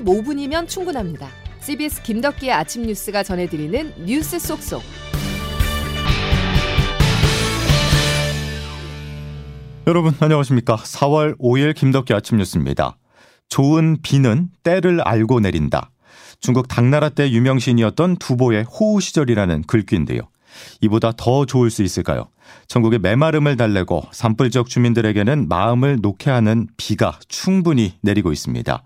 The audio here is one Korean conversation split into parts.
15분이면 충분합니다. CBS 김덕기의 아침 뉴스가 전해드리는 뉴스 속속. 여러분 안녕하십니까? 4월 5일 김덕기 아침 뉴스입니다. 좋은 비는 때를 알고 내린다. 중국 당나라 때 유명신이었던 두보의 호우 시절이라는 글귀인데요. 이보다 더 좋을 수 있을까요? 전국의 메마름을 달래고 산불 지역 주민들에게는 마음을 놓게 하는 비가 충분히 내리고 있습니다.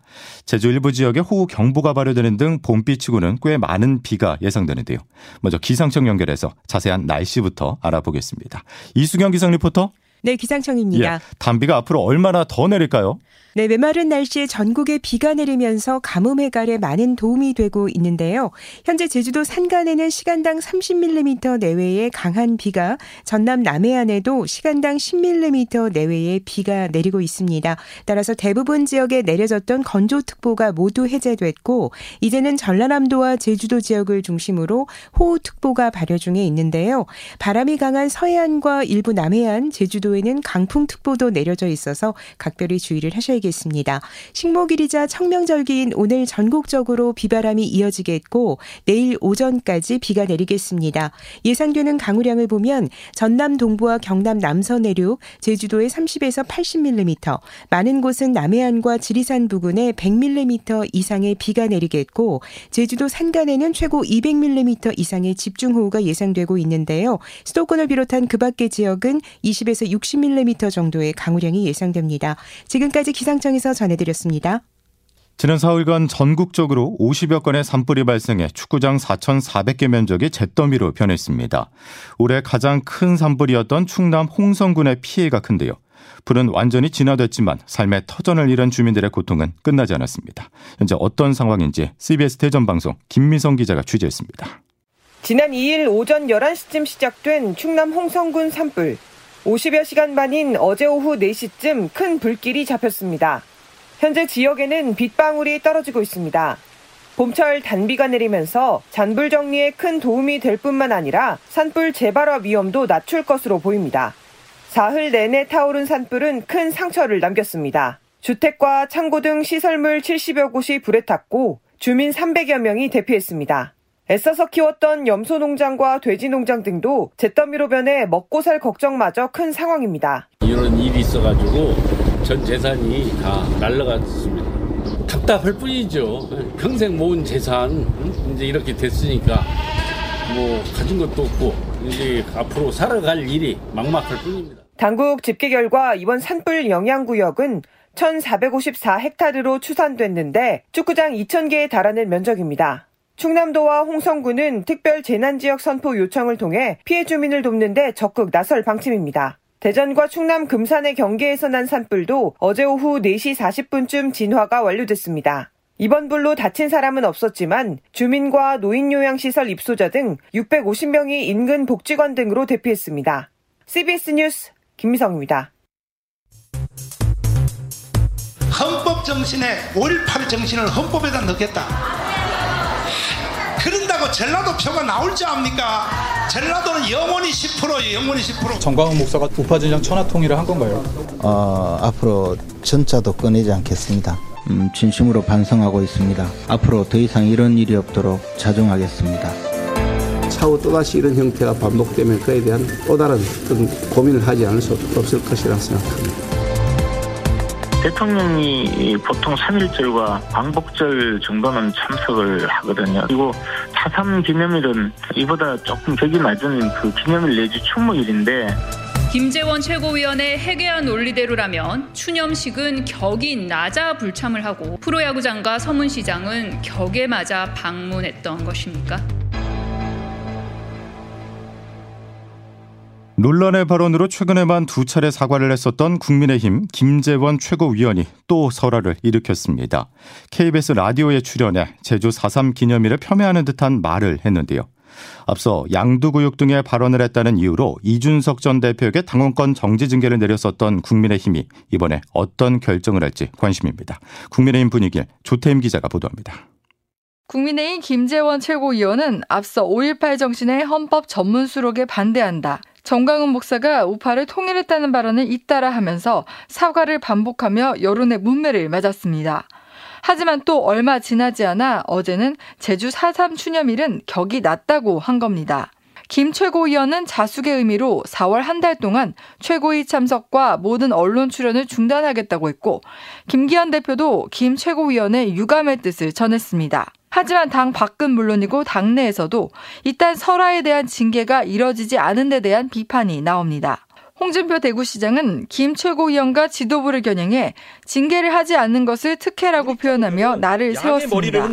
제주 일부 지역에 호우 경보가 발효되는 등 봄비치고는 꽤 많은 비가 예상되는데요. 먼저 기상청 연결해서 자세한 날씨부터 알아보겠습니다. 이수경 기상 리포터. 네, 기상청입니다. 예, 단비가 앞으로 얼마나 더 내릴까요? 네, 메마른 날씨에 전국에 비가 내리면서 가뭄 해갈에 많은 도움이 되고 있는데요. 현재 제주도 산간에는 시간당 30mm 내외의 강한 비가, 전남 남해안에도 시간당 10mm 내외의 비가 내리고 있습니다. 따라서 대부분 지역에 내려졌던 건조특보가 모두 해제됐고, 이제는 전라남도와 제주도 지역을 중심으로 호우특보가 발효 중에 있는데요. 바람이 강한 서해안과 일부 남해안, 제주도에는 강풍특보도 내려져 있어서 각별히 주의를 하셔야 알겠습니다. 식목일이자 청명절기인 오늘 전국적으로 비바람이 이어지겠고 내일 오전까지 비가 내리겠습니다. 예상되는 강우량을 보면 전남 동부와 경남 남서 내륙, 제주도에 30에서 80mm, 많은 곳은 남해안과 지리산 부근에 100mm 이상의 비가 내리겠고 제주도 산간에는 최고 200mm 이상의 집중호우가 예상되고 있는데요. 수도권을 비롯한 그 밖의 지역은 20에서 60mm 정도의 강우량이 예상됩니다. 지금까지 기사 기상청에서 전해드렸습니다. 지난 4일간 전국적으로 50여 건의 산불이 발생해 축구장 4,400개 면적이 잿더미로 변했습니다. 올해 가장 큰 산불이었던 충남 홍성군의 피해가 큰데요. 불은 완전히 진화됐지만 삶의 터전을 잃은 주민들의 고통은 끝나지 않았습니다. 현재 어떤 상황인지 CBS 대전방송 김미성 기자가 취재했습니다. 지난 2일 오전 11시쯤 시작된 충남 홍성군 산불. 50여 시간 만인 어제 오후 4시쯤 큰 불길이 잡혔습니다. 현재 지역에는 빗방울이 떨어지고 있습니다. 봄철 단비가 내리면서 잔불 정리에 큰 도움이 될 뿐만 아니라 산불 재발화 위험도 낮출 것으로 보입니다. 사흘 내내 타오른 산불은 큰 상처를 남겼습니다. 주택과 창고 등 시설물 70여 곳이 불에 탔고 주민 300여 명이 대피했습니다. 애써서 키웠던 염소 농장과 돼지 농장 등도 잿더미로 변해 먹고 살 걱정마저 큰 상황입니다. 이런 일이 있어가지고 전 재산이 다 날라갔습니다. 답답할 뿐이죠. 평생 모은 재산 이제 이렇게 됐으니까 뭐 가진 것도 없고 이제 앞으로 살아갈 일이 막막할 뿐입니다. 당국 집계 결과 이번 산불 영향 구역은 1,454헥타르로 추산됐는데 축구장 2,000개에 달하는 면적입니다. 충남도와 홍성군은 특별 재난지역 선포 요청을 통해 피해 주민을 돕는 데 적극 나설 방침입니다. 대전과 충남 금산의 경계에서 난 산불도 어제 오후 4시 40분쯤 진화가 완료됐습니다. 이번 불로 다친 사람은 없었지만 주민과 노인요양시설 입소자 등 650명이 인근 복지관 등으로 대피했습니다. CBS 뉴스 김미성입니다. 헌법 정신에 5.18 정신을 헌법에다 넣겠다. 그런다고 전라도 표가 나올 줄 압니까? 전라도는 영원히 10%예요. 영원히 10%. 정광훈 목사가 우파 진영 천하통일을 한 건가요? 어, 앞으로 전자도 꺼내지 않겠습니다. 음, 진심으로 반성하고 있습니다. 앞으로 더 이상 이런 일이 없도록 자중하겠습니다. 차후 또다시 이런 형태가 반복되면 그에 대한 또 다른 고민을 하지 않을 수 없을 것이라 생각합니다. 대통령이 보통 3일절과 광복절 정도는 참석을 하거든요. 그리고 4.3 기념일은 이보다 조금 격이 낮은 그 기념일 내지 추모일인데 김재원 최고위원의 해괴한 논리대로라면 추념식은 격이 낮아 불참을 하고 프로야구장과 서문시장은 격에 맞아 방문했던 것입니까? 논란의 발언으로 최근에만 두 차례 사과를 했었던 국민의힘 김재원 최고위원이 또 설화를 일으켰습니다. KBS 라디오에 출연해 제주 4.3 기념일을 폄훼하는 듯한 말을 했는데요. 앞서 양두구육 등의 발언을 했다는 이유로 이준석 전 대표에게 당원권 정지 징계를 내렸었던 국민의힘이 이번에 어떤 결정을 할지 관심입니다. 국민의힘 분위기를 조태임 기자가 보도합니다. 국민의힘 김재원 최고위원은 앞서 5.18 정신의 헌법 전문 수록에 반대한다. 정강훈 목사가 우파를 통일했다는 발언을 잇따라 하면서 사과를 반복하며 여론의 문매를 맞았습니다. 하지만 또 얼마 지나지 않아 어제는 제주 4.3 추념일은 격이 낮다고 한 겁니다. 김 최고위원은 자숙의 의미로 4월 한 달 동안 최고위 참석과 모든 언론 출연을 중단하겠다고 했고 김기현 대표도 김 최고위원의 유감의 뜻을 전했습니다. 하지만 당 밖은 물론이고 당내에서도 일단 설화에 대한 징계가 이뤄지지 않은 데 대한 비판이 나옵니다. 홍준표 대구시장은 김 최고위원과 지도부를 겨냥해 징계를 하지 않는 것을 특혜라고 표현하며 나를 세웠습니다.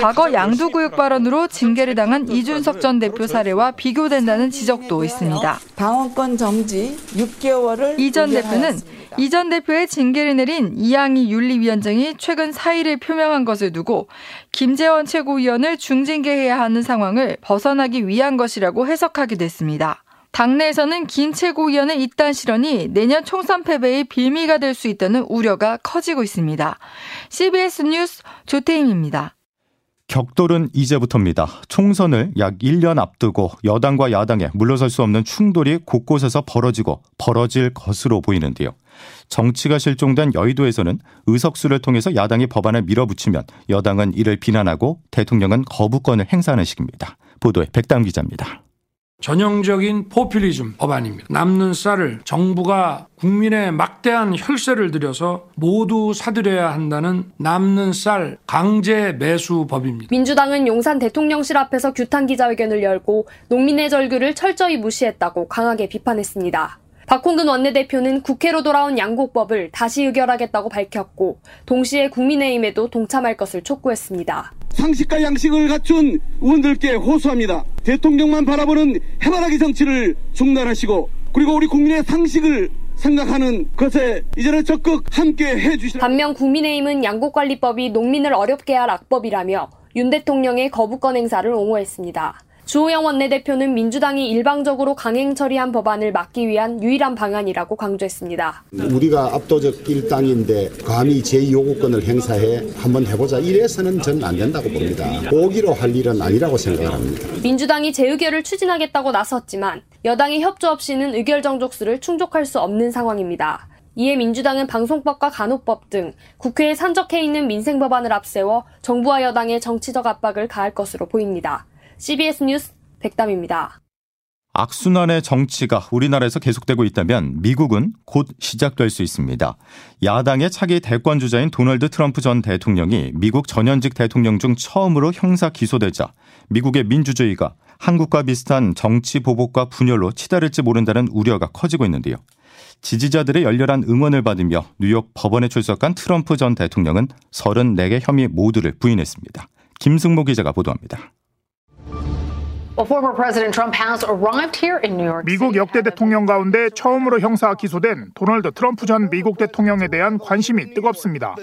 과거 양도구역 발언으로 징계를 당한 이준석 전 대표 사례와 비교된다는 지적도 있습니다. 방어권 정지 6개월을 이 전 대표는 이 전 대표의 징계를 내린 이양희 윤리위원장이 최근 사의를 표명한 것을 두고 김재원 최고위원을 중징계해야 하는 상황을 벗어나기 위한 것이라고 해석하게 됐습니다. 당내에서는 김 최고위원의 이딴 실언이 내년 총선 패배의 빌미가 될 수 있다는 우려가 커지고 있습니다. CBS 뉴스 조태임입니다. 격돌은 이제부터입니다. 총선을 약 1년 앞두고 여당과 야당에 물러설 수 없는 충돌이 곳곳에서 벌어지고 벌어질 것으로 보이는데요. 정치가 실종된 여의도에서는 의석수를 통해서 야당이 법안을 밀어붙이면 여당은 이를 비난하고 대통령은 거부권을 행사하는 식입니다. 보도에 백담 기자입니다. 전형적인 포퓰리즘 법안입니다. 남는 쌀을 정부가 국민의 막대한 혈세를 들여서 모두 사들여야 한다는 남는 쌀 강제 매수법입니다. 민주당은 용산 대통령실 앞에서 규탄 기자회견을 열고 농민의 절규를 철저히 무시했다고 강하게 비판했습니다. 박홍근 원내대표는 국회로 돌아온 양곡법을 다시 의결하겠다고 밝혔고 동시에 국민의힘에도 동참할 것을 촉구했습니다. 상식과 양식을 갖춘 의원들께 호소합니다. 대통령만 바라보는 해바라기 정치를 중단하시고 그리고 우리 국민의 상식을 생각하는 것에 이제는 적극 함께 해주시라. 반면 국민의힘은 양곡관리법이 농민을 어렵게 할 악법이라며 윤 대통령의 거부권 행사를 옹호했습니다. 주호영 원내대표는 민주당이 일방적으로 강행 처리한 법안을 막기 위한 유일한 방안이라고 강조했습니다. 우리가 압도적 일당인데 감히 제2요구권을 행사해 한번 해보자 이래서는 저는 안 된다고 봅니다. 오기로 할 일은 아니라고 생각합니다. 민주당이 재의결을 추진하겠다고 나섰지만 여당의 협조 없이는 의결 정족수를 충족할 수 없는 상황입니다. 이에 민주당은 방송법과 간호법 등 국회에 산적해 있는 민생 법안을 앞세워 정부와 여당의 정치적 압박을 가할 것으로 보입니다. CBS 뉴스 백담입니다. 악순환의 정치가 우리나라에서 계속되고 있다면 미국은 곧 시작될 수 있습니다. 야당의 차기 대권 주자인 도널드 트럼프 전 대통령이 미국 전현직 대통령 중 처음으로 형사 기소되자 미국의 민주주의가 한국과 비슷한 정치 보복과 분열로 치달을지 모른다는 우려가 커지고 있는데요. 지지자들의 열렬한 응원을 받으며 뉴욕 법원에 출석한 트럼프 전 대통령은 34개 혐의 모두를 부인했습니다. 김승모 기자가 보도합니다. 미국 역대 대통령 가운데 처음으로 형사 기소된 도널드 트럼프 전 미국 대통령에 대한 관심이 뜨겁습니다.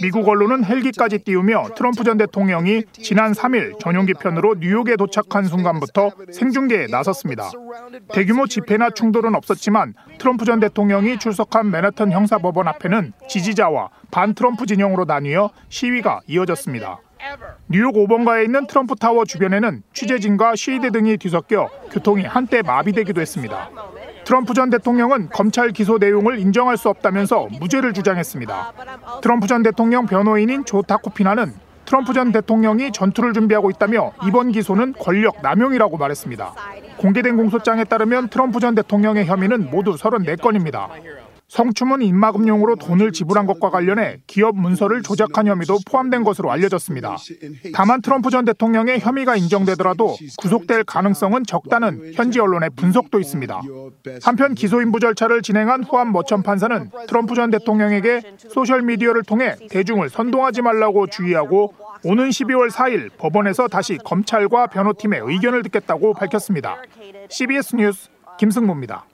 미국 언론은 헬기까지 띄우며 트럼프 전 대통령이 지난 3일 전용기 편으로 뉴욕에 도착한 순간부터 생중계에 나섰습니다. 대규모 집회나 충돌은 없었지만 트럼프 전 대통령이 출석한 맨하탄 형사법원 앞에는 지지자와 반 트럼프 진영으로 나뉘어 시위가 이어졌습니다. 뉴욕 5번가에 있는 트럼프 타워 주변에는 취재진과 시위대 등이 뒤섞여 교통이 한때 마비되기도 했습니다. 트럼프 전 대통령은 검찰 기소 내용을 인정할 수 없다면서 무죄를 주장했습니다. 트럼프 전 대통령 변호인인 조 타쿠피나는 트럼프 전 대통령이 전투를 준비하고 있다며 이번 기소는 권력 남용이라고 말했습니다. 공개된 공소장에 따르면 트럼프 전 대통령의 혐의는 모두 34건입니다. 성추문 입막음용으로 돈을 지불한 것과 관련해 기업 문서를 조작한 혐의도 포함된 것으로 알려졌습니다. 다만 트럼프 전 대통령의 혐의가 인정되더라도 구속될 가능성은 적다는 현지 언론의 분석도 있습니다. 한편 기소인부 절차를 진행한 후안 머천 판사는 트럼프 전 대통령에게 소셜미디어를 통해 대중을 선동하지 말라고 주의하고 오는 12월 4일 법원에서 다시 검찰과 변호팀의 의견을 듣겠다고 밝혔습니다. CBS 뉴스 김승모입니다.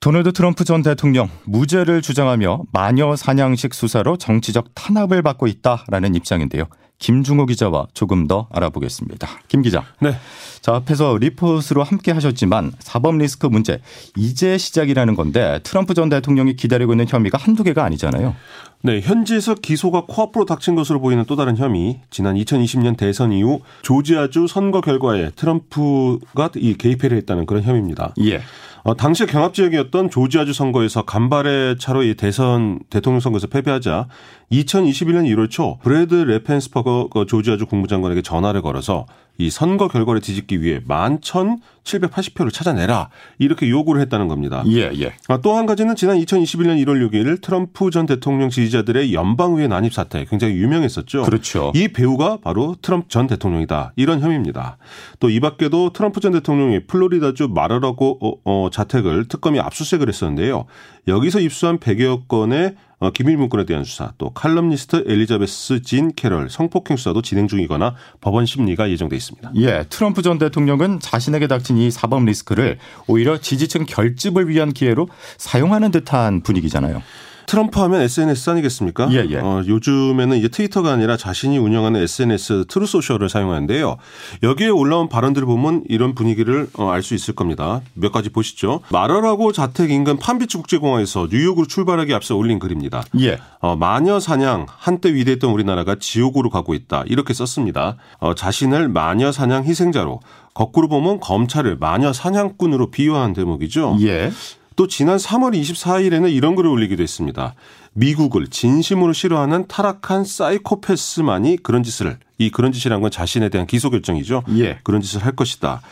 도널드 트럼프 전 대통령 무죄를 주장하며 마녀 사냥식 수사로 정치적 탄압을 받고 있다라는 입장인데요. 김중호 기자와 조금 더 알아보겠습니다. 김 기자. 네. 자, 앞에서 리포트로 함께 하셨지만 사법 리스크 문제 이제 시작이라는 건데 트럼프 전 대통령이 기다리고 있는 혐의가 한두 개가 아니잖아요. 네, 현지에서 기소가 코앞으로 닥친 것으로 보이는 또 다른 혐의. 지난 2020년 대선 이후 조지아주 선거 결과에 트럼프가 이 개입을 했다는 그런 혐의입니다. 예. 어, 당시 경합 지역이었던 조지아주 선거에서 간발의 차로 이 대선 대통령 선거에서 패배하자 2021년 1월 초 브래드 레펜스퍼거 그 조지아주 국무장관에게 전화를 걸어서 이 선거 결과를 뒤집기 위해 11,780표를 찾아내라 이렇게 요구를 했다는 겁니다. 예, 예. 아, 또 한 가지는 지난 2021년 1월 6일 트럼프 전 대통령 지지자들의 연방의회 난입 사태 굉장히 유명했었죠. 그렇죠. 이 배후가 바로 트럼프 전 대통령이다 이런 혐의입니다. 또 이 밖에도 트럼프 전 대통령이 플로리다주 마라라고 어, 어, 자택을 특검이 압수수색을 했었는데요. 여기서 입수한 100여 건의 어, 기밀 문건에 대한 수사, 또 칼럼니스트 엘리자베스 진 캐럴 성폭행 수사도 진행 중이거나 법원 심리가 예정돼 있습니다. 예, 트럼프 전 대통령은 자신에게 닥친 이 사법 리스크를 오히려 지지층 결집을 위한 기회로 사용하는 듯한 분위기잖아요. 트럼프 하면 SNS 아니겠습니까? 예, 예. 어, 요즘에는 이제 트위터가 아니라 자신이 운영하는 SNS 트루스소셜을 사용하는데요. 여기에 올라온 발언들을 보면 이런 분위기를 어, 알수 있을 겁니다. 몇 가지 보시죠. 마라라고 자택 인근 팜비치 국제공항에서 뉴욕으로 출발하기 앞서 올린 글입니다. 예. 어, 마녀 사냥 한때 위대했던 우리나라가 지옥으로 가고 있다 이렇게 썼습니다. 어, 자신을 마녀 사냥 희생자로 거꾸로 보면 검찰을 마녀 사냥꾼으로 비유한 대목이죠. 예. 또 지난 3월 24일에는 이런 글을 올리기도 했습니다. 미국을 진심으로 싫어하는 타락한 사이코패스만이 그런 짓을 이 그런 짓이란 건 자신에 대한 기소 결정이죠. 예. 그런 짓을 할 것이다.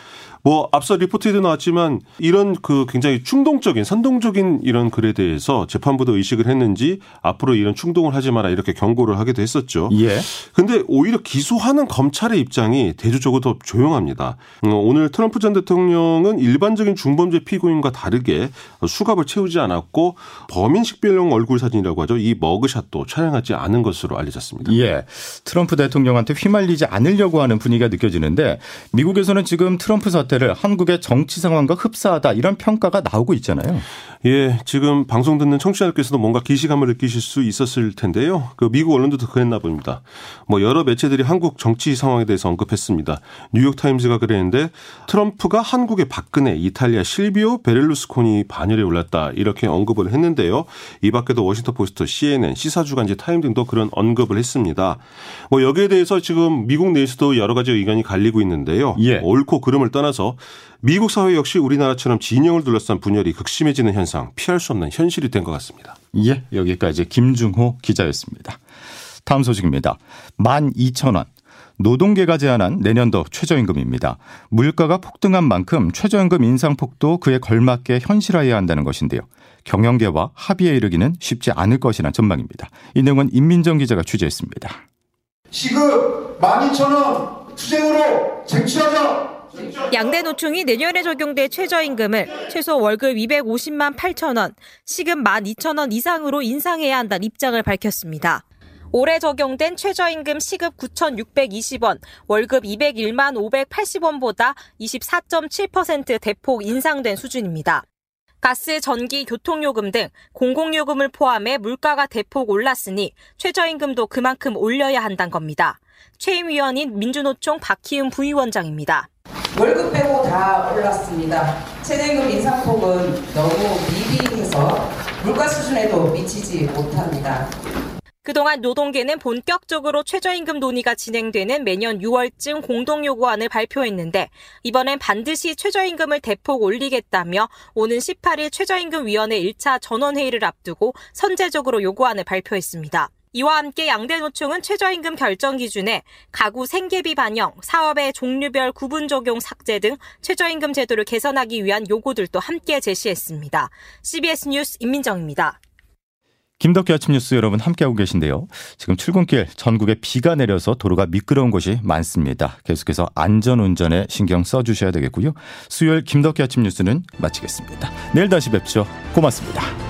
뭐 앞서 리포트에도 나왔지만 이런 그 굉장히 충동적인 선동적인 이런 글에 대해서 재판부도 의식을 했는지 앞으로 이런 충동을 하지 마라 이렇게 경고를 하기도 했었죠. 예. 근데 오히려 기소하는 검찰의 입장이 대조적으로 더 조용합니다. 어, 오늘 트럼프 전 대통령은 일반적인 중범죄 피고인과 다르게 수갑을 채우지 않았고 범인 식별용 얼굴 사진이라고 하죠. 이 머그샷도 촬영하지 않은 것으로 알려졌습니다. 예. 트럼프 대통령한테 휘말리지 않으려고 하는 분위기가 느껴지는데 미국에서는 지금 트럼프 사 태를 한국의 정치 상황과 흡사하다 이런 평가가 나오고 있잖아요. 예, 지금 방송 듣는 청취자들께서도 뭔가 기시감을 느끼실 수 있었을 텐데요. 그 미국 언론들도 그랬나 봅니다. 뭐 여러 매체들이 한국 정치 상황에 대해서 언급했습니다. 뉴욕 타임즈가 그랬는데 트럼프가 한국의 박근혜, 이탈리아 실비오 베를루스코니 반열에 올랐다 이렇게 언급을 했는데요. 이 밖에도 워싱턴 포스트, CNN, 시사주간지 타임 등도 그런 언급을 했습니다. 뭐 여기에 대해서 지금 미국 내에서도 여러 가지 의견이 갈리고 있는데요. 예. 옳고 그름을 떠나서 미국 사회 역시 우리나라처럼 진영을 둘러싼 분열이 극심해지는 현상 피할 수 없는 현실이 된 것 같습니다. 예, 여기까지 김중호 기자였습니다. 다음 소식입니다. 12,000원. 노동계가 제안한 내년도 최저임금입니다. 물가가 폭등한 만큼 최저임금 인상폭도 그에 걸맞게 현실화해야 한다는 것인데요. 경영계와 합의에 이르기는 쉽지 않을 것이란 전망입니다. 이 내용은 임민정 기자가 취재했습니다. 시급 12,000원 투쟁으로 쟁취하자. 양대 노총이 내년에 적용될 최저임금을 최소 월급 250만 8천 원, 시급 12,000원 이상으로 인상해야 한다는 입장을 밝혔습니다. 올해 적용된 최저임금 시급 9,620원, 월급 201만 580원보다 24.7% 대폭 인상된 수준입니다. 가스, 전기, 교통요금 등 공공요금을 포함해 물가가 대폭 올랐으니 최저임금도 그만큼 올려야 한다는 겁니다. 최임 위원인 민주노총 박희은 부위원장입니다. 월급 빼고 다 올랐습니다. 최저임금 인상폭은 너무 미비해서 물가 수준에도 미치지 못합니다. 그동안 노동계는 본격적으로 최저임금 논의가 진행되는 매년 6월쯤 공동요구안을 발표했는데 이번엔 반드시 최저임금을 대폭 올리겠다며 오는 18일 최저임금위원회 1차 전원회의를 앞두고 선제적으로 요구안을 발표했습니다. 이와 함께 양대 노총은 최저임금 결정 기준에 가구 생계비 반영, 사업의 종류별 구분 적용 삭제 등 최저임금 제도를 개선하기 위한 요구들도 함께 제시했습니다. CBS 뉴스 임민정입니다. 김덕기 아침 뉴스 여러분 함께하고 계신데요. 지금 출근길 전국에 비가 내려서 도로가 미끄러운 곳이 많습니다. 계속해서 안전운전에 신경 써주셔야 되겠고요. 수요일 김덕기 아침 뉴스는 마치겠습니다. 내일 다시 뵙죠. 고맙습니다.